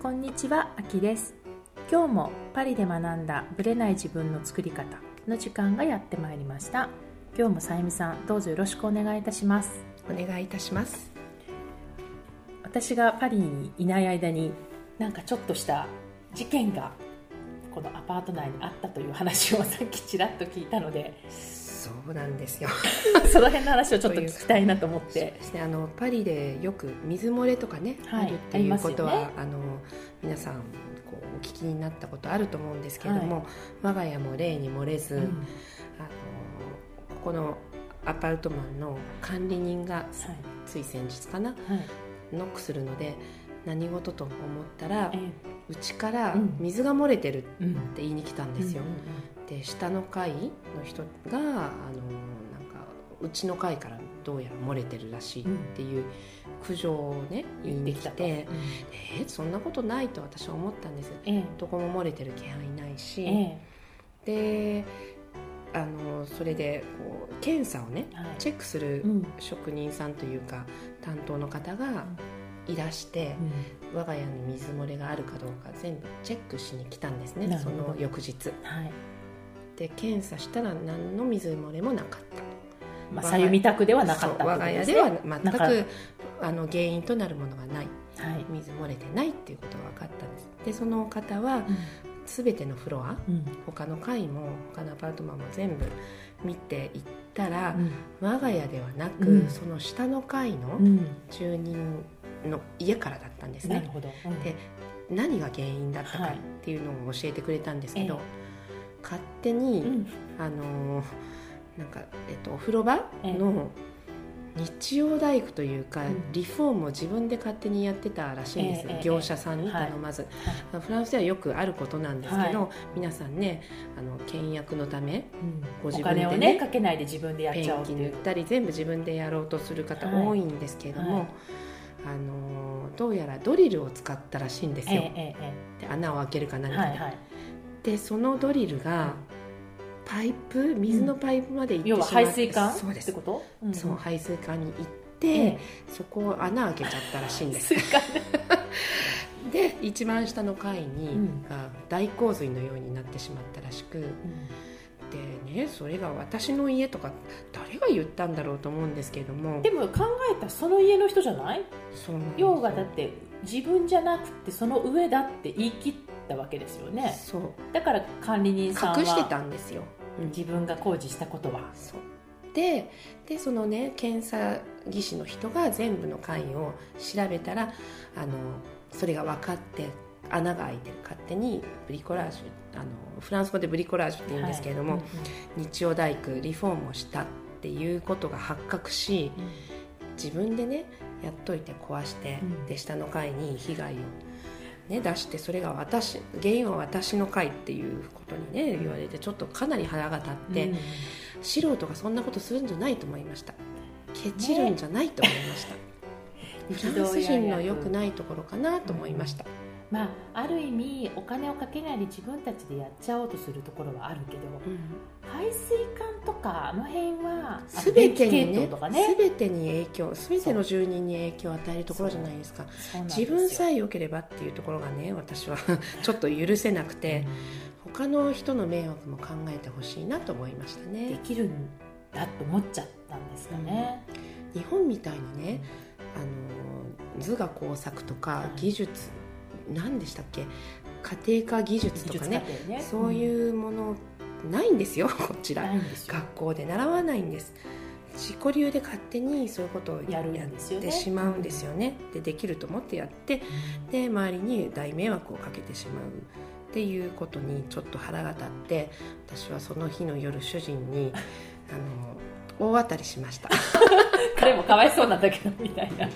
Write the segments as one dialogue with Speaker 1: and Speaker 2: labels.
Speaker 1: こんにちは、あきです。今日もパリで学んだブレない自分の作り方の時間がやってまいりました。今日もさゆみさん、どうぞよろしくお願いいたします。
Speaker 2: お願いいたします
Speaker 1: 私がパリにいない間になんかちょっとした事件がこのアパート内にあったという話をさっきちらっと聞いたので
Speaker 2: そうなんですよ。
Speaker 1: その辺の話をちょっと聞きたいなと思って。
Speaker 2: そしてあのパリでよく水漏れとかね、
Speaker 1: はい
Speaker 2: あるっていうことは
Speaker 1: ね。
Speaker 2: あの皆さんこうお聞きになったことあると思うんですけれども、我が家も例に漏れず、
Speaker 1: うん。
Speaker 2: あのここのアパートマンの管理人が
Speaker 1: はい。
Speaker 2: つい先日かな
Speaker 1: はい。
Speaker 2: ノックするので何事と思ったら
Speaker 1: え
Speaker 2: うちから
Speaker 1: うん。
Speaker 2: 水が漏れてるって
Speaker 1: えうん。
Speaker 2: 言いに来たんですよ、
Speaker 1: うんうん
Speaker 2: で下の階の人があのなんかうちの階からどうやら漏れてるらしいっていう苦情をね
Speaker 1: うんできたと。
Speaker 2: て、えそんなことないと私は思ったんです。
Speaker 1: ええ。
Speaker 2: どこも漏れてる気配ないし、
Speaker 1: え
Speaker 2: であのそれでこう検査をね
Speaker 1: えはい。
Speaker 2: チェックする
Speaker 1: うん。
Speaker 2: 職人さんというか担当の方がいらして、我が家に水漏れがあるかどうか全部チェックしに来たんですねその翌日。
Speaker 1: はい
Speaker 2: で検査したら何の水漏れもなかった
Speaker 1: まあ、さゆみ宅ではなかったって
Speaker 2: そう我が家では全くあの原因となるものがない。
Speaker 1: たはい。
Speaker 2: 水漏れてないっていうことが分かったんです。でその方は全てのフロア
Speaker 1: うん。
Speaker 2: 他の階も他のアパートマンも全部見ていったら、
Speaker 1: うん。
Speaker 2: 我が家ではなく、
Speaker 1: うん。
Speaker 2: その下の階の
Speaker 1: うん。
Speaker 2: 住人の家からだったんですね。
Speaker 1: なる、ほど、うん。
Speaker 2: で何が原因だったか
Speaker 1: はい
Speaker 2: っていうのを教えてくれたんですけど、
Speaker 1: え
Speaker 2: 勝手に、
Speaker 1: うん。
Speaker 2: あのーなんか、えっと、お風呂場
Speaker 1: ええ。
Speaker 2: の日曜大工というか、
Speaker 1: うん。
Speaker 2: リフォームを自分で勝手にやってたらしいんです、
Speaker 1: ええええ
Speaker 2: 業者さんに
Speaker 1: はい。
Speaker 2: 頼まず、フランスではよくあることなんですけど、
Speaker 1: は
Speaker 2: 皆さんねあの倹約のため
Speaker 1: うん。
Speaker 2: ご自
Speaker 1: お
Speaker 2: 分でね
Speaker 1: 金をねかけないで自分でやっ
Speaker 2: ペ
Speaker 1: ちゃおうっていう。
Speaker 2: ンキ塗ったり全部自分でやろうとする方
Speaker 1: はい
Speaker 2: 多いんですけれども、
Speaker 1: はい。
Speaker 2: あのどうやらドリルを使ったらしいんですよ、
Speaker 1: ええええ
Speaker 2: で穴を開けるか
Speaker 1: ええ
Speaker 2: 何かで、
Speaker 1: はいはい
Speaker 2: でそのドリルがパイプ水のパイプまで行ってしまって、
Speaker 1: 要は排水管
Speaker 2: そうです。
Speaker 1: ってこと、ん
Speaker 2: そう排水管に行って、
Speaker 1: ええ。
Speaker 2: そこを穴開けちゃったらしいんです。で一番下の階に、
Speaker 1: うん。
Speaker 2: が大洪水のようになってしまったらしくでねそれが私の家とか誰が言ったんだろうと思うんですけれども。
Speaker 1: でも考えたらその家の人じゃない？
Speaker 2: そう
Speaker 1: 要がだって自分じゃなくてその上だって言い切ったわけですよね。
Speaker 2: そう。
Speaker 1: だから管理人さんは
Speaker 2: 隠してたんですよ、うん。
Speaker 1: 自分が工事したことは。
Speaker 2: そう。ででそのね検査技師の人が全部の階を調べたらあのそれが分かって穴が開いてる勝手にブリコラージュあのフランス語でブリコラージュって言うんですけれども、
Speaker 1: はい。
Speaker 2: 日曜大工リフォームをしたっていうことが発覚し
Speaker 1: うんうん。
Speaker 2: 自分でねやっといて壊して、
Speaker 1: うん。
Speaker 2: で下の階に被害を、ね、出してそれが私原因は私の階っていうことにね言われてちょっとかなり腹が立って。
Speaker 1: うん。
Speaker 2: 素人がそんなことするんじゃないと思いました。ケチるんじゃないと思いました、フランス人の良くないところかなと思いました、
Speaker 1: まあ、ある意味お金をかけないで自分たちでやっちゃおうとするところはあるけど排水管とかあの辺はあと
Speaker 2: 全てにね
Speaker 1: 統とかね。
Speaker 2: 全てに影響全ての住人に影響を与えるところじゃないですか。自分さえ良ければっていうところがね私は ちょっと許せなくて他の人の迷惑も考えてほしいなと思いました
Speaker 1: で
Speaker 2: ね
Speaker 1: きるんだと思っちゃったんですかね、
Speaker 2: 日本みたいにねあの図画工作とか
Speaker 1: はい。
Speaker 2: 技術、何でしたっけ？家庭科技術とかね。
Speaker 1: ね。
Speaker 2: そういうものないんですよ こち
Speaker 1: うん
Speaker 2: ら学校で習わないんです。自己流で勝手にそういうことを
Speaker 1: やるん
Speaker 2: やってしまうんですよね。でできると思ってやってで周りに大迷惑をかけてしまうっていうことにちょっと腹が立って私はその日の夜主人に あの大当たりしました。
Speaker 1: 彼もかわいそうなんだけどみたいな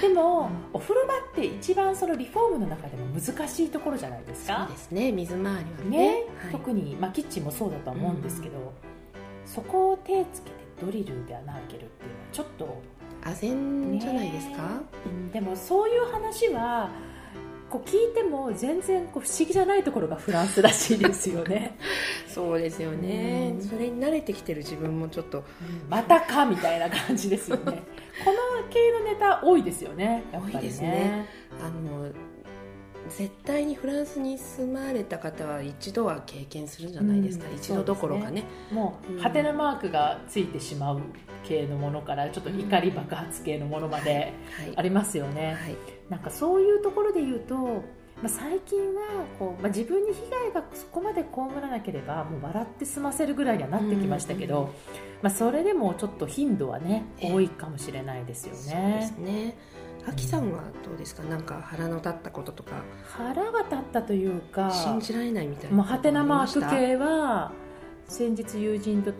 Speaker 1: でもお風呂場って一番そのリフォームの中でも難しいところじゃないです
Speaker 2: そう
Speaker 1: か
Speaker 2: ですね水回りはね。
Speaker 1: ね、
Speaker 2: はい。
Speaker 1: 特に、まあ、キッチンもそうだとは思うんですけど、そこを手つけてドリルで穴開けるっていうのはちょっと、
Speaker 2: あぜんじゃないですか、
Speaker 1: うんでもそういう話はこう聞いても全然こう不思議じゃないところがフランスらしいですよね。
Speaker 2: そうですよね、
Speaker 1: うん。
Speaker 2: それに慣れてきてる自分もちょっと。
Speaker 1: またか？みたいな感じですよね。この系のネタ多いですよねやっぱり
Speaker 2: 多いですね。あの絶対にフランスに住まれた方は一度は経験するんじゃないですか、
Speaker 1: うん
Speaker 2: 一度どころかね。
Speaker 1: もう、
Speaker 2: うん。
Speaker 1: ハテナマークがついてしまう系のものからちょっと怒り爆発系のものまで
Speaker 2: はい。
Speaker 1: ありますよね、
Speaker 2: はい。
Speaker 1: なんかそういうところで言うと、まあ、最近はこう、まあ、自分に被害がそこまで被らなければもう笑って済ませるぐらいにはなってきましたけど、
Speaker 2: うん
Speaker 1: まあ、それでもちょっと頻度はね
Speaker 2: ええ。
Speaker 1: 多いかもしれないですよ
Speaker 2: そうで
Speaker 1: ね
Speaker 2: す。ね。あきさんはどうですか？なんか腹の立ったこととか。
Speaker 1: 腹が立ったというか
Speaker 2: 信じられないみたいな
Speaker 1: もうハテナマーク系は先日友人と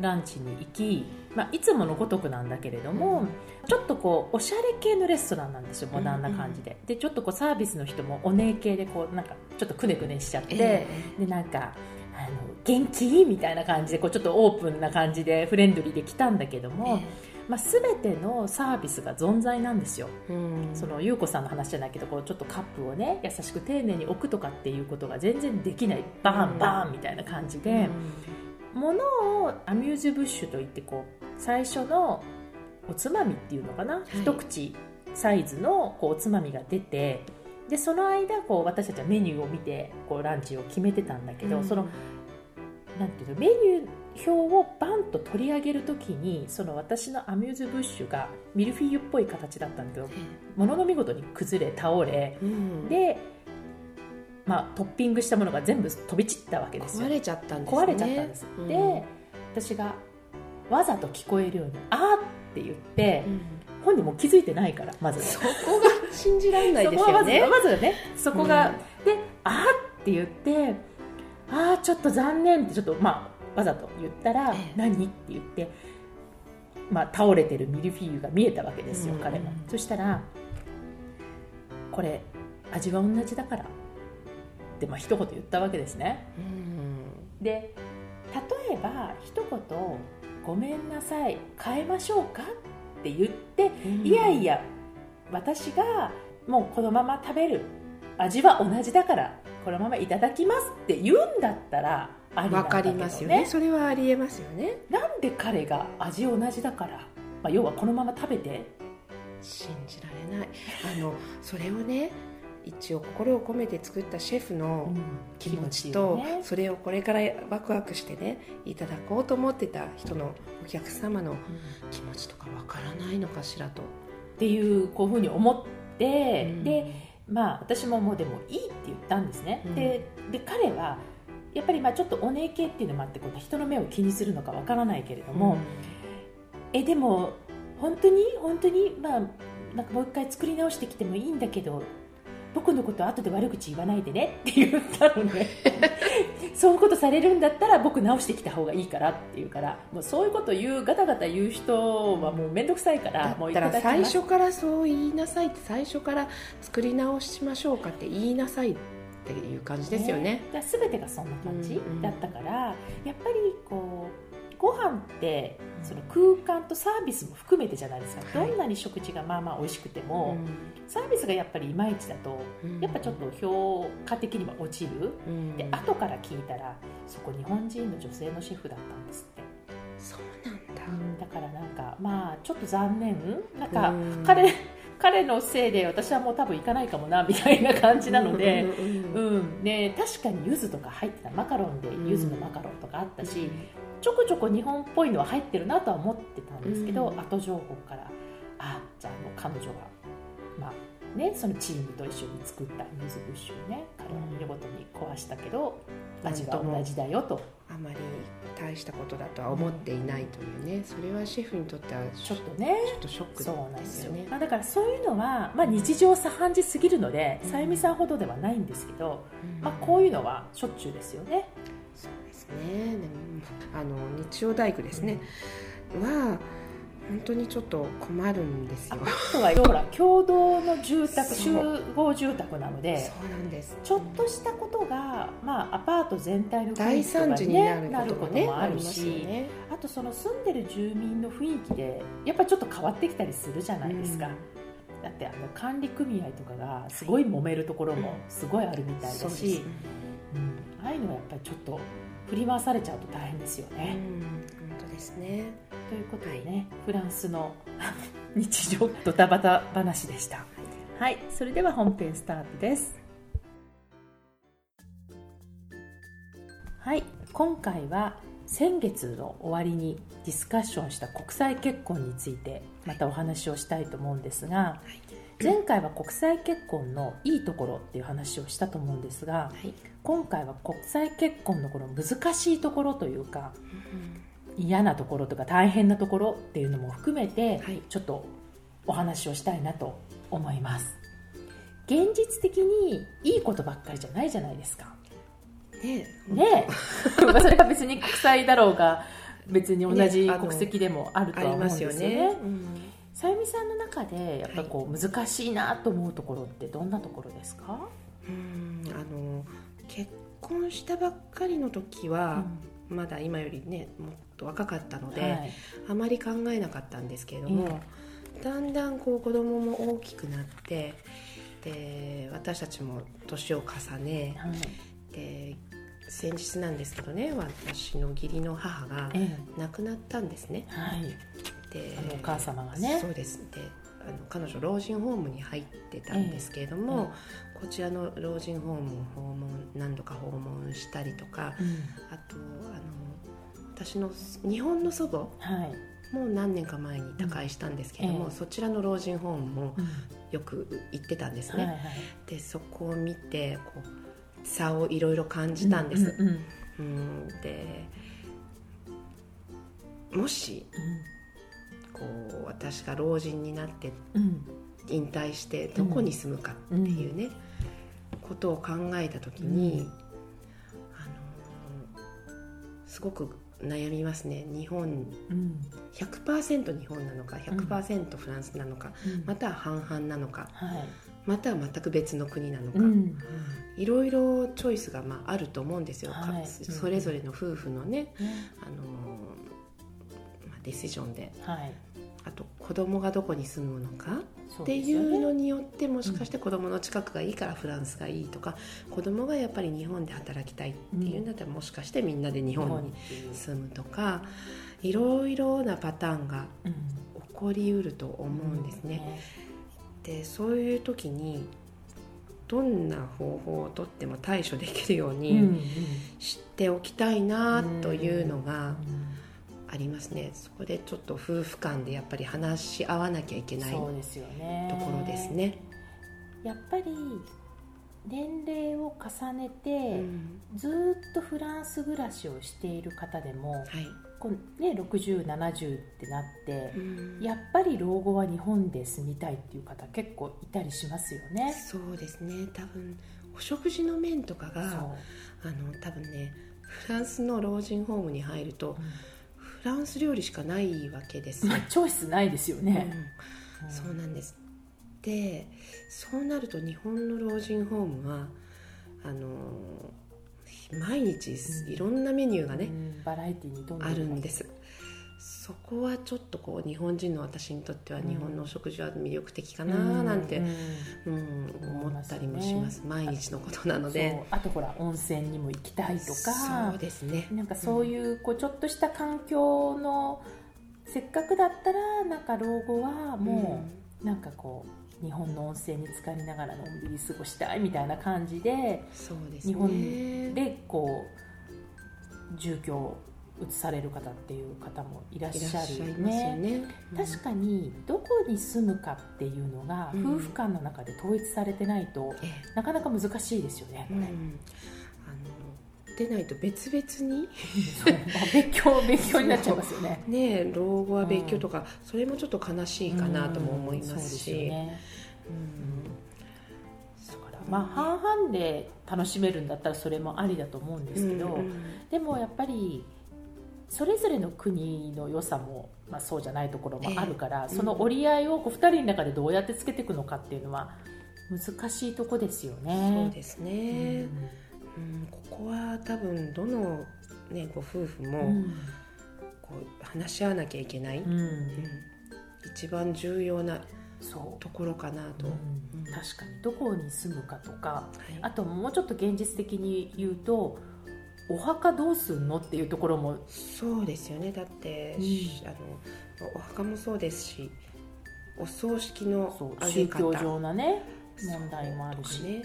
Speaker 1: ランチに行き、まあ、いつものごとくなんだけれども、
Speaker 2: うん。
Speaker 1: ちょっとこうおしゃれ系のレストランなんですよモダンな感じで、でちょっとこうサービスの人もお姉系でこうなんかちょっとくねくねしちゃって、
Speaker 2: え
Speaker 1: でなんかあの元気？みたいな感じでこうちょっとオープンな感じでフレンドリーで来たんだけど
Speaker 2: え
Speaker 1: も、まあ、全てのサービスが存在なんですよ。
Speaker 2: えうん。
Speaker 1: その優子さんの話じゃないけどこうちょっとカップをね優しく丁寧に置くとかっていうことが全然できない。バーンバーンみたいな感じで、ものをアミューズブッシュといってこう最初のおつまみっていうのかな、
Speaker 2: い。
Speaker 1: 一口サイズのこうおつまみが出てでその間こう私たちはメニューを見てこうランチを決めてたんだけど、
Speaker 2: うん。
Speaker 1: そのなんていうの？メニュー表をバンと取り上げるときにその私のアミューズブッシュがミルフィーユっぽい形だったんだけどものの見事に崩れ倒れ
Speaker 2: うん。
Speaker 1: で、まあ、トッピングしたものが全部飛び散ったわけですよ。
Speaker 2: 壊れちゃったんですね。
Speaker 1: 壊れちゃったんです、
Speaker 2: うん。
Speaker 1: で私がわざと聞こえるように「あー」って言って、
Speaker 2: うん。
Speaker 1: 本人も気づいてないからまず
Speaker 2: そこが信じられないですよね。
Speaker 1: まずはねそこが、で「あー」って言って「あーちょっと残念」ってちょっとまあわざと言ったら「
Speaker 2: ええ。
Speaker 1: 何?」って言って、まあ、倒れてるミルフィーユが見えたわけですよ、
Speaker 2: うん。
Speaker 1: 彼も。そしたら「これ味は同じだから」ってまあ一言言ったわけですね。
Speaker 2: うん。
Speaker 1: で例えば一言「ごめんなさい変えましょうか?」って言っていやいや私がもうこのまま食べる味は同じだからこのままいただきますって言うんだったらありなん
Speaker 2: わかります。よねそれはありえますよね。
Speaker 1: なんで彼が味同じだから、まあ、要はこのまま食べて。
Speaker 2: 信じられない。あのそれをね一応心を込めて作ったシェフの気持ちと、それをこれからワクワクしてねいただこうと思ってた人のお客様の気持ちとかわからないのかしらと、
Speaker 1: っていうこういうふうに思って、
Speaker 2: うん。
Speaker 1: でまあ私ももうでもいいって言ったんですね、
Speaker 2: うん。
Speaker 1: でで彼はやっぱりまあちょっとお姉系っていうのもあってこう人の目を気にするのかわからないけれども、えでも本当に？本当に？まあなんかもう一回作り直してきてもいいんだけど僕のこと後で悪口言わないでね って言ったのね。そういうことされるんだったら僕直してきた方がいいからって言うからもうそういうこと言うガタガタ言う人はもう面倒くさいから
Speaker 2: だ
Speaker 1: もうだきます。
Speaker 2: 最初からそう言いなさいって最初から作り直しましょうかって言いなさいっていう感じですよね。
Speaker 1: だから全てがそんな感じだったから、やっぱりこうご飯ってその空間とサービスも含めてじゃないですか、
Speaker 2: はい。
Speaker 1: どんなに食事がまあまあ美味しくても、
Speaker 2: う
Speaker 1: サービスがやっぱりいまいちだと
Speaker 2: ん。
Speaker 1: やっぱちょっと評価的には落ちる、
Speaker 2: うん。
Speaker 1: で後から聞いたらそこ日本人の女性のシェフだったんですって、
Speaker 2: そうなんだ。
Speaker 1: だからなんかまあちょっと残念。なんか
Speaker 2: うん。
Speaker 1: 彼彼のせいで私はもう多分行かないかもなみたいな感じなので、
Speaker 2: うんうんうん
Speaker 1: うん、で確かに柚子とか入ってたマカロンで柚子のマカロンとかあったし、ちょこちょこ日本っぽいのは入ってるなとは思ってたんですけど、
Speaker 2: うん。
Speaker 1: 後情報からあじゃあもう彼女が、まあね、そのチームと一緒に作ったミューズブッシュをね彼は見事に壊したけど、味は同じだよと。
Speaker 2: あまり大したことだとは思っていないというね、それはシェフにとっては
Speaker 1: ちょっとね
Speaker 2: ちょっとショック
Speaker 1: そうなん
Speaker 2: で
Speaker 1: ですすよ、
Speaker 2: よね。
Speaker 1: まあ、だからそういうのは、まあ、日常茶飯事すぎるので、
Speaker 2: うん
Speaker 1: さゆみさんほどではないんですけど、
Speaker 2: うん
Speaker 1: まあ、こういうのはしょっちゅうですよね。
Speaker 2: そうですね。あの日曜大工ですね。は本当にちょっと困るんですよ
Speaker 1: アパ。ートは要は共同の住宅集合住宅なので
Speaker 2: そうなんです。
Speaker 1: ちょっとしたことが、まあ、アパート全体の雰
Speaker 2: 大
Speaker 1: 囲気とか
Speaker 2: 惨事にな
Speaker 1: ね
Speaker 2: る
Speaker 1: こともあるし、
Speaker 2: ね。
Speaker 1: あとその住んでる住民の雰囲気でやっぱりちょっと変わってきたりするじゃないですか、だってあの管理組合とかがすごい揉めるところもすごいあるみたいだし、
Speaker 2: そうです。
Speaker 1: うん、ああいうのはやっぱりちょっと振り回されちゃうと大変ですよ
Speaker 2: うん、
Speaker 1: ね。
Speaker 2: 本当ですね。
Speaker 1: ということでね、はい、フランスの 日常ドタバタ話でした。はい、それでは本編スタートです。はい、今回は先月の終わりにディスカッションした国際結婚についてまたお話をしたいと思うんですが、前回は国際結婚のいいところっていう話をしたと思うんですが、今回は国際結婚のこの難しいところというか、嫌なところとか大変なところっていうのも含めて、
Speaker 2: はい。
Speaker 1: ちょっとお話をしたいなと思います。現実的にいいことばっかりじゃないじゃないですか。
Speaker 2: ね
Speaker 1: ねえ。まあそれが別に国際だろうが別に同じ国籍でもあるとは思うん
Speaker 2: ますよ
Speaker 1: ですよね。
Speaker 2: ね。うん。
Speaker 1: さゆみさんの中でやっぱりこう難しいなと思うところってどんなところですか、
Speaker 2: うんあの結婚したばっかりの時は、まだ今よりねもっと若かったので、
Speaker 1: はい。
Speaker 2: あまり考えなかったんですけれども、だんだんこう子供も大きくなってで私たちも年を重ね
Speaker 1: はい。
Speaker 2: で先日なんですけどね私の義理の母が
Speaker 1: え
Speaker 2: 亡くなったんですね。
Speaker 1: えはい。
Speaker 2: で
Speaker 1: お母様がね。
Speaker 2: そうです。であの彼女老人ホームに入ってたんですけれども、こちらの老人ホームを訪問何度か訪問したりとか私の日本の祖母
Speaker 1: はい、
Speaker 2: もう何年か前に他界したんですけれども、
Speaker 1: うん。ええ
Speaker 2: そちらの老人ホームも
Speaker 1: うん。
Speaker 2: よく行ってたんですね、
Speaker 1: はいはい、
Speaker 2: でそこを見てこう差をいろいろ感じたんです、
Speaker 1: うんうんうん。
Speaker 2: うん。でもしこう私が老人になって
Speaker 1: うん。
Speaker 2: 引退してどこに住むかっていうね、ことを考えた時に、
Speaker 1: うん。
Speaker 2: あのすごく悩みますね。日本
Speaker 1: うん。
Speaker 2: 100%日本なのか100%フランスなのか、
Speaker 1: うん。
Speaker 2: または半々なのか
Speaker 1: はい。
Speaker 2: または全く別の国なのか、
Speaker 1: うん。
Speaker 2: いろいろチョイスがまああると思うんですよ、か
Speaker 1: はい
Speaker 2: それぞれの夫婦のね、
Speaker 1: ね
Speaker 2: あのまあディシジョンで。
Speaker 1: はい
Speaker 2: あと子供がどこに住むのかっていうのによってもしかして子供の近くがいいからフランスがいいとか子供がやっぱり日本で働きたいっていうんだったらもしかしてみんなで日本に住むとかいろいろなパターンが
Speaker 1: うん
Speaker 2: 起こりうると思うんですね。でそういう時にどんな方法をとっても対処できるよう
Speaker 1: うんうん。
Speaker 2: に知っておきたいなというのがありますね。そこでちょっと夫婦間でやっぱり話し合わなきゃいけないと
Speaker 1: そうですよね。
Speaker 2: ころですね。
Speaker 1: やっぱり年齢を重ねて、
Speaker 2: うん。
Speaker 1: ずーっとフランス暮らしをしている方でも
Speaker 2: はい。
Speaker 1: こう、ね、6070ってなって
Speaker 2: うん。
Speaker 1: やっぱり老後は日本で住みたいっていう方結構いたりしますよね。
Speaker 2: そうですね。多分お食事の面とかがあの多分ねフランスの老人ホームに入るとフランス料理しかないわけです。よ、
Speaker 1: まあチョイスないですよね。
Speaker 2: うん。そうなんです。でそうなると日本の老人ホームはあの毎日いろんなメニューがね、
Speaker 1: うん。バラエティに
Speaker 2: あるんですそこはちょっとこう日本人の私にとっては日本のお食事は魅力的かななんて、
Speaker 1: うん。
Speaker 2: うん
Speaker 1: 思
Speaker 2: ったりもします。毎日のことなので。
Speaker 1: あとほら温泉にも行きたいとか。
Speaker 2: そうですね。
Speaker 1: なんかそういうこうちょっとした環境のせっかくだったらなんか老後はもうなんかこう日本の温泉に浸かりながらのんびり過ごしたいみたいな感じで
Speaker 2: そうですね。
Speaker 1: 日本でこう住居を移される方っていう方もいらっ
Speaker 2: い
Speaker 1: しゃる
Speaker 2: らっしゃいますよね。
Speaker 1: 確かにどこに住むかっていうのが
Speaker 2: うん。
Speaker 1: 夫婦間の中で統一されてないと
Speaker 2: え
Speaker 1: なかなか難しいですよね
Speaker 2: え、うん、あのでないと別々に？
Speaker 1: 別居別居になっちゃいますよね。
Speaker 2: ねえ老後は別居とか、それもちょっと悲しいかなとも思いま
Speaker 1: す
Speaker 2: し、
Speaker 1: よね。まあ半々で楽しめるんだったらそれもありだと思うんですけど、
Speaker 2: うんうん。
Speaker 1: でもやっぱりそれぞれの国の良さも、まあ、そうじゃないところもあるから、
Speaker 2: ええ
Speaker 1: その折り合いをこう2人の中でどうやってつけていくのかっていうのは難しいとこですよね。
Speaker 2: そうですね、うん。ここは多分どの、ね、ご夫婦も
Speaker 1: うん。
Speaker 2: こう話し合わなきゃいけない、
Speaker 1: うん。
Speaker 2: うん一番重要なところかなと、
Speaker 1: うん。
Speaker 2: うん。
Speaker 1: 確かに。どこに住むかとか
Speaker 2: はい。
Speaker 1: あともうちょっと現実的に言うとお墓どうすんのっていうところも。
Speaker 2: そうですよね。だって、
Speaker 1: うん。
Speaker 2: しあのお墓もそうですしお葬式の
Speaker 1: 宗教
Speaker 2: 方
Speaker 1: 上のね問題もあるし、
Speaker 2: ね、
Speaker 1: うん。
Speaker 2: うん、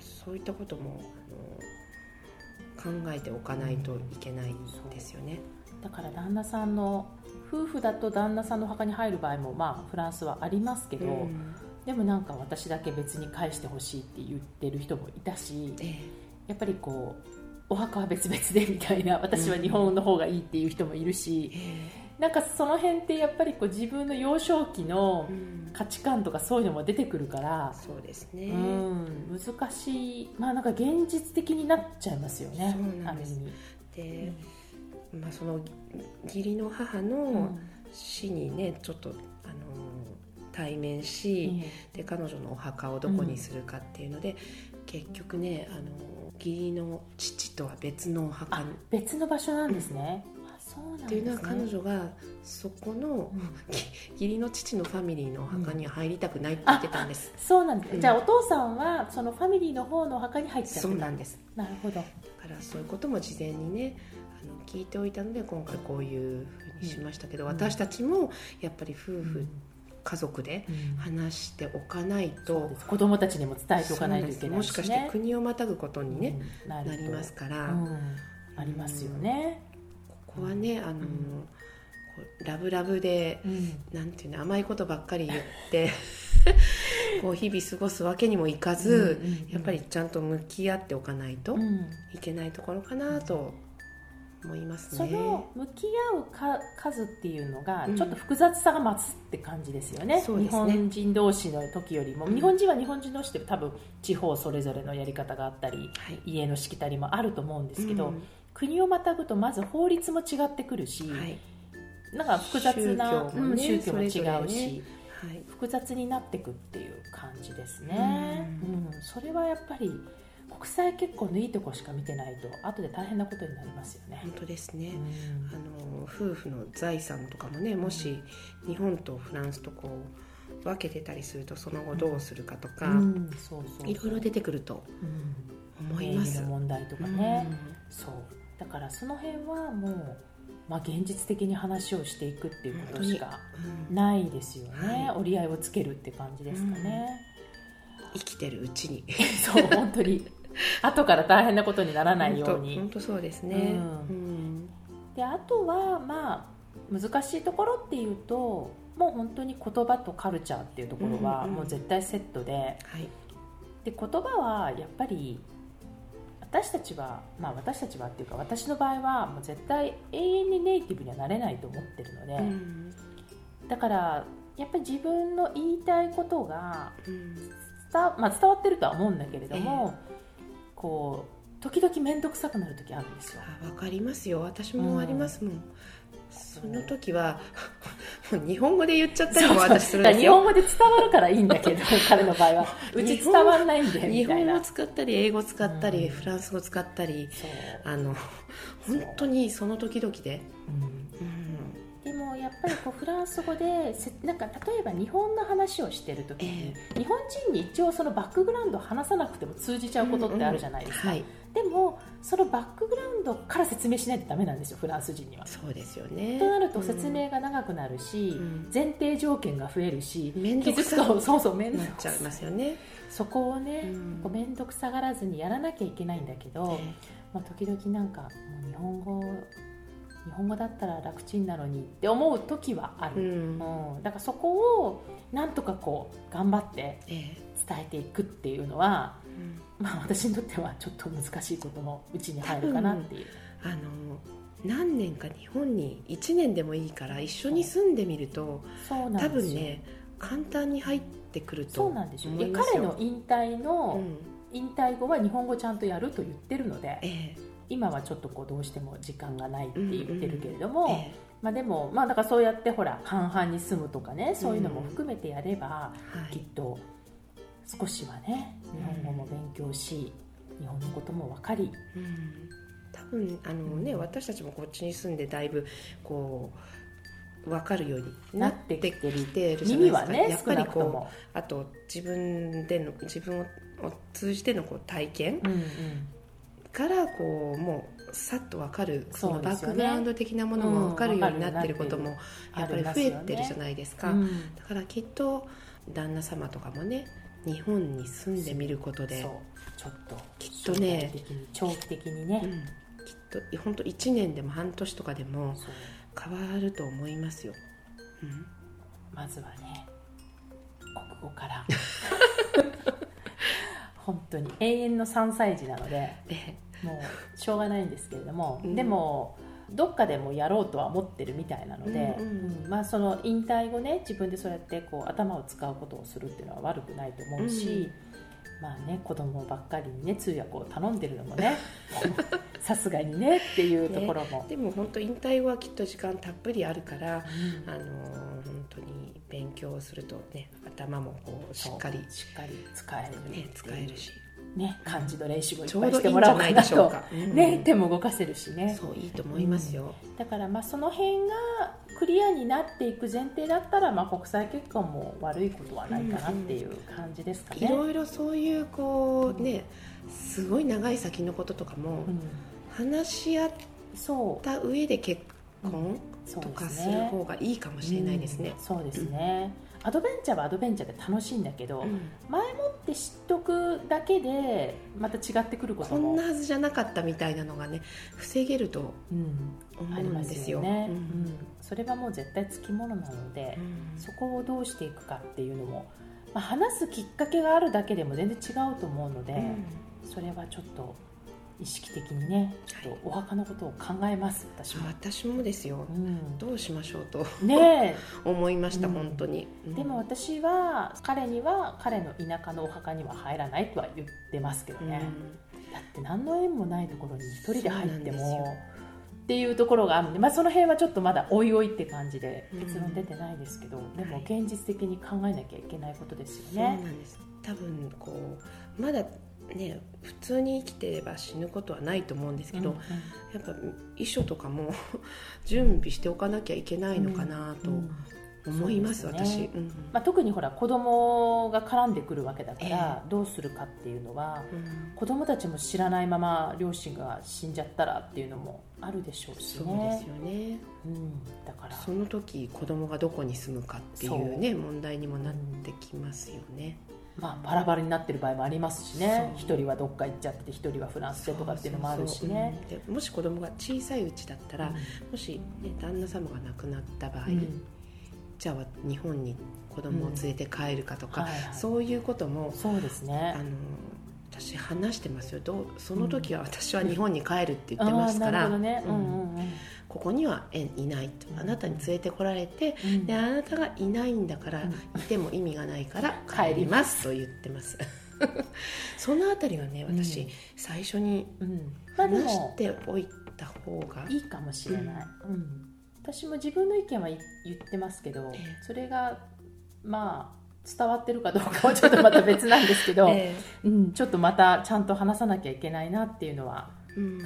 Speaker 2: そういったことも考えておかないといけないですよね。
Speaker 1: だから旦那さんの夫婦だと旦那さんの墓に入る場合もまあフランスはありますけど、
Speaker 2: うん。
Speaker 1: でもなんか私だけ別に返してほしいって言ってる人もいたし
Speaker 2: え
Speaker 1: やっぱりこうお墓は別々でみたいな私は日本の方がいいっていう人もいるし
Speaker 2: え、
Speaker 1: なんかその辺ってやっぱりこう自分の幼少期の
Speaker 2: うん。
Speaker 1: 価値観とかそういうのも出てくるから、
Speaker 2: そうですね、
Speaker 1: うん、難しい。まあなんか現実的になっちゃいますよね
Speaker 2: そうなんです。
Speaker 1: ある意味。
Speaker 2: で、まあ、その義理の母
Speaker 1: う
Speaker 2: の
Speaker 1: ん。
Speaker 2: 死にねちょっとあの対面し、で彼女のお墓をどこにするかっていうので、結局ねあの義理の父とは別のお墓
Speaker 1: 別の場所なんですね、あそうなんね。
Speaker 2: っていうのは彼女がそこの
Speaker 1: うん。
Speaker 2: 義理の父のファミリーのお墓には入りたくないって言ってたんです、
Speaker 1: そうなんです、
Speaker 2: うん。
Speaker 1: じゃあお父さんはそのファミリーの方のお墓に入っちゃってた
Speaker 2: そうなんです。
Speaker 1: なるほど。
Speaker 2: だからそういうことも事前にねあの聞いておいたので今回こういうふうにしましたけど、
Speaker 1: うん。
Speaker 2: 私たちもやっぱり夫婦、家族で
Speaker 1: うん。
Speaker 2: 話しておかないと。
Speaker 1: そうで、す。子供たちにも伝えておかないといけないし、ね、
Speaker 2: もしかして国をまたぐことにね、
Speaker 1: うん。な
Speaker 2: りますから、
Speaker 1: うん。ありますよね、
Speaker 2: ここはねあの、
Speaker 1: ん
Speaker 2: こうラブラブで
Speaker 1: うん。
Speaker 2: なんていうの甘いことばっかり言って こう日々過ごすわけにもいかず、やっぱりちゃんと向き合っておかないと
Speaker 1: うん。
Speaker 2: いけないところかなと思います
Speaker 1: そ
Speaker 2: ね。
Speaker 1: の向き合うか数っていうのが
Speaker 2: うん。
Speaker 1: ちょっと複雑さが増すって感じですよね,、日
Speaker 2: そうですね。
Speaker 1: 本人同士の時よりも、
Speaker 2: うん。
Speaker 1: 日本人は日本人同士で多分地方それぞれのやり方があったり
Speaker 2: はい。
Speaker 1: 家のしきたりもあると思うんですけど、
Speaker 2: うん。
Speaker 1: 国をまたぐとまず法律も違ってくるし、
Speaker 2: はい。
Speaker 1: なんか複雑な
Speaker 2: 宗教も
Speaker 1: 違うし、
Speaker 2: はい。
Speaker 1: 複雑になってくっていう感じですね、
Speaker 2: う
Speaker 1: うん。それはやっぱり国際結婚のいいとこしか見てないと後で大変なことになりますよね、
Speaker 2: 本当ですね、
Speaker 1: うん。
Speaker 2: あの夫婦の財産とかもねもし日本とフランスとこう分けてたりするとその後どうするかとか、いろいろ出てくると
Speaker 1: うん。
Speaker 2: 思います。
Speaker 1: の問題とかね、そう。だからその辺はもう、まあ、現実的に話をしていくっていうことしか
Speaker 2: うんうん。
Speaker 1: ないですよね、
Speaker 2: はい。
Speaker 1: 折り合いをつけるって感じですかね、
Speaker 2: 生きてるうちに。
Speaker 1: そう本当に。後から大変なことにならないように。
Speaker 2: 本当そうですね、
Speaker 1: うん。
Speaker 2: うん。
Speaker 1: であとはまあ難しいところっていうともう本当に言葉とカルチャーっていうところは
Speaker 2: うんうん。
Speaker 1: もう絶対セットで。
Speaker 2: はい。
Speaker 1: で言葉はやっぱり私たちはまあ私たちはっていうか私の場合はもう絶対永遠にネイティブにはなれないと思ってるので、
Speaker 2: うん。
Speaker 1: だからやっぱり自分の言いたいことが
Speaker 2: うん
Speaker 1: 伝,、まあ、伝わってるとは思うんだけれども、こう時々面倒くさくなる時あるんですよ。
Speaker 2: あわかりますよ。私もありますもん、その時は 日本語で言っちゃったりも私するん
Speaker 1: だから日本
Speaker 2: ですよ
Speaker 1: 語で伝わるからいいんだけど 彼の場合は。うち伝わらないんで
Speaker 2: 日
Speaker 1: みたいな。
Speaker 2: 本語使ったり英語使ったり、
Speaker 1: うん。
Speaker 2: フランス語使ったりあの本当にその時々で、
Speaker 1: うん。
Speaker 2: うん
Speaker 1: でもやっぱりこうフランス語でせなんか例えば日本の話をしてる時に、日本人に一応そのバックグラウンドを話さなくても通じちゃうことってあるじゃないですか、
Speaker 2: はい。
Speaker 1: でもそのバックグラウンドから説明しないとダメなんですよフランス人には。
Speaker 2: そうですよね。
Speaker 1: となると説明が長くなるし、
Speaker 2: うん。
Speaker 1: 前提条件が増えるし
Speaker 2: 面倒くさ
Speaker 1: 気づくとそうそう面倒くさ
Speaker 2: っちゃいますよね、
Speaker 1: そこをね、
Speaker 2: うん。
Speaker 1: こう面倒くさがらずにやらなきゃいけないんだけど、まあ、時々なんかもう日本語日本語だったら楽ちんなのにって思う時はあ
Speaker 2: う
Speaker 1: る、
Speaker 2: ん。
Speaker 1: うん。だからそこをなんとかこう頑張って
Speaker 2: え
Speaker 1: 伝えていくっていうのは、
Speaker 2: えうん。
Speaker 1: まあ、私にとってはちょっと難しいことのうちに入るかなっていう。
Speaker 2: あの何年か日本に1年でもいいから一緒に住んでみると
Speaker 1: そうな
Speaker 2: 多
Speaker 1: んですよ。
Speaker 2: 分ね簡単に入ってくると
Speaker 1: そうなんですよ。彼の引退の、
Speaker 2: うん。
Speaker 1: 引退後は日本語ちゃんとやると言ってるので
Speaker 2: え
Speaker 1: 今はちょっとこうどうしても時間がないって言ってるけれど
Speaker 2: え
Speaker 1: も、
Speaker 2: え
Speaker 1: まあ、でも、まあ、だからそうやってほら半々に住むとかねそういうのも含めてやれば、きっと少しはね日本語も勉強し、日本のことも分かり。
Speaker 2: うん。多分あのね、
Speaker 1: うん。
Speaker 2: 私たちもこっちに住んでだいぶこう分かるように
Speaker 1: なっ
Speaker 2: てて
Speaker 1: きてる
Speaker 2: きて
Speaker 1: 耳はね
Speaker 2: やっぱりこうあと自分での自分を通じてのこう体験。
Speaker 1: うんうん
Speaker 2: からこうもうさっと分かるそのバックグラウンド的なものも分かるようになってることも
Speaker 1: うん
Speaker 2: やっぱり増えてるじゃないですか、
Speaker 1: うん。
Speaker 2: だからきっと旦那様とかもね日本に住んでみることで
Speaker 1: ちょっと
Speaker 2: きっとね
Speaker 1: 長期的にね、
Speaker 2: うん、きっと本当1年でも半年とかでも変わると思いますよ、うん、
Speaker 1: まずはね国語から。本当に永遠の3歳児なので
Speaker 2: で
Speaker 1: もうしょうがないんですけれども、
Speaker 2: うん。
Speaker 1: でもどっかでもやろうとは思ってるみたいなので、
Speaker 2: うんうん
Speaker 1: うん。まあ、その引退後ね自分でそうやってこう頭を使うことをするっていうのは悪くないと思うし、まあね子供ばっかりにね通訳を頼んでるのもね さすがにねっていうところも、
Speaker 2: でも本当引退後はきっと時間たっぷりあるから、
Speaker 1: うん。
Speaker 2: あのー本当に勉強するとね頭もこうしっかり、ね、
Speaker 1: しっかり使えるっていう。
Speaker 2: 使えるし
Speaker 1: ね漢字の練習もいっぱいしてもらおうかな
Speaker 2: ないでしょう
Speaker 1: と
Speaker 2: か、うん。
Speaker 1: ね手も動かせるしね。
Speaker 2: そういいと思いますよ、
Speaker 1: だからまあその辺がクリアになっていく前提だったらまあ国際結婚も悪いことはないかなっていう感じですかね。
Speaker 2: いろいろそういうこうねすごい長い先のこととかも
Speaker 1: うん。
Speaker 2: 話し合った上で結婚とか
Speaker 1: です
Speaker 2: る方がいいかもしれないですね。
Speaker 1: うん。そうですね。アドベンチャーはアドベンチャーで楽しいんだけど、
Speaker 2: うん。
Speaker 1: 前もって知っとくだけでまた違ってくることも
Speaker 2: こんなはずじゃなかったみたいなのがね防げると
Speaker 1: うん、
Speaker 2: 思
Speaker 1: ありま
Speaker 2: うんですすよ。
Speaker 1: よね、
Speaker 2: う
Speaker 1: うん。んそれはもう絶対つきものなので、
Speaker 2: うん。
Speaker 1: そこをどうしていくかっていうのも、まあ、話すきっかけがあるだけでも全然違うと思うので、それはちょっと意識的にねちょっとお墓のことを考えます私も、
Speaker 2: 私もですよ。
Speaker 1: うん、
Speaker 2: どうしましょうと
Speaker 1: ね
Speaker 2: 思いました、
Speaker 1: うん。
Speaker 2: 本当に、
Speaker 1: えでも私は彼には彼の田舎のお墓には入らないとは言ってますけど
Speaker 2: うん。
Speaker 1: ね、だって何の縁もないところに一人で入ってもっていうところがあるので、まあ、その辺はちょっとまだおいおいって感じで
Speaker 2: うん。
Speaker 1: 結論出てないですけど、でも
Speaker 2: はい
Speaker 1: 現実的に考えなきゃいけないことですよ
Speaker 2: そうな
Speaker 1: ね。
Speaker 2: んです。多分こうまだね普通に生きてれば死ぬことはないと思うんですけど、
Speaker 1: うん
Speaker 2: やっぱ遺書とかも 準備しておかなきゃいけないのかなと
Speaker 1: うん。
Speaker 2: 思います、
Speaker 1: そうですね。
Speaker 2: 私、うん
Speaker 1: まあ、特にほら子供が絡んでくるわけだから
Speaker 2: え
Speaker 1: どうするかっていうのは
Speaker 2: うん。
Speaker 1: 子供たちも知らないまま両親が死んじゃったらっていうのもあるでしょうし
Speaker 2: そうです
Speaker 1: ね。
Speaker 2: よね。
Speaker 1: うん、だから。
Speaker 2: その時子供がどこに住むかっていうね問題にもなってきますよね、
Speaker 1: まあ、バラバラになってる場合もありますしね。一人はどっか行っちゃってて一人はフランスでとかっていうのもあるしね。
Speaker 2: そうそうもし子供が小さいうちだったら、
Speaker 1: うん。
Speaker 2: もし、ね、旦那様が亡くなった場合、
Speaker 1: うん。
Speaker 2: じゃあ日本に子供を連れて帰るかとか、
Speaker 1: はいはい。
Speaker 2: そういうことも
Speaker 1: そうですね。
Speaker 2: あの私話してますよ。どうその時は私は日本に帰るって言ってますから、ここにはいないと。あなたに連れてこられて
Speaker 1: うん。
Speaker 2: であなたがいないんだから、
Speaker 1: うん。
Speaker 2: いても意味がないから
Speaker 1: 帰
Speaker 2: 帰り
Speaker 1: りま
Speaker 2: ます。と言ってます。そのあたりはね私、
Speaker 1: うん。
Speaker 2: 最初に話し
Speaker 1: も
Speaker 2: ておいた方が。
Speaker 1: いいかもしれない、うん。私も自分の意見は言言ってますけど、
Speaker 2: ええ。
Speaker 1: それがまあ伝わってるかどうかはちょっとまた別なんですけど、
Speaker 2: え
Speaker 1: うん、ちょっとまたちゃんと話さなきゃいけないなっていうのは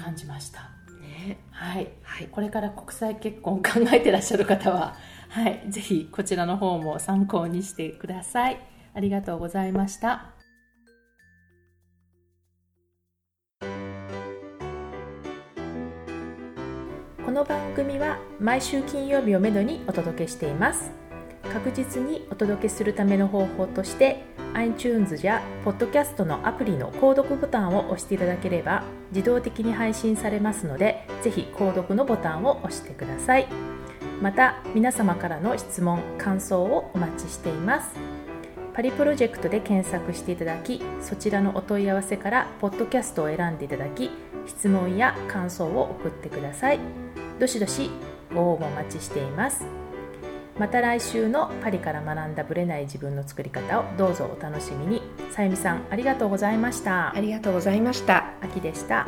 Speaker 1: 感じました、
Speaker 2: ね。
Speaker 1: はい。
Speaker 2: はい。
Speaker 1: これから国際結婚を考えてらっしゃる方は、はい、ぜひこちらの方も参考にしてください。ありがとうございました。この番組は毎週金曜日をめどにお届けしています確実にお届けするための方法として iTunes や Podcast のアプリの購読ボタンを押していただければ自動的に配信されますのでぜひ購読のボタンを押してください。また皆様からの質問感想をお待ちしています。パリプロジェクトで検索していただきそちらのお問い合わせからポッドキャストを選んでいただき質問や感想を送ってください。どしどしご応募お待ちしています。また来週のパリから学んだブレない自分の作り方をどうぞお楽しみに。さゆみさんありがとうございました。
Speaker 2: ありがとうございました。
Speaker 1: 秋でした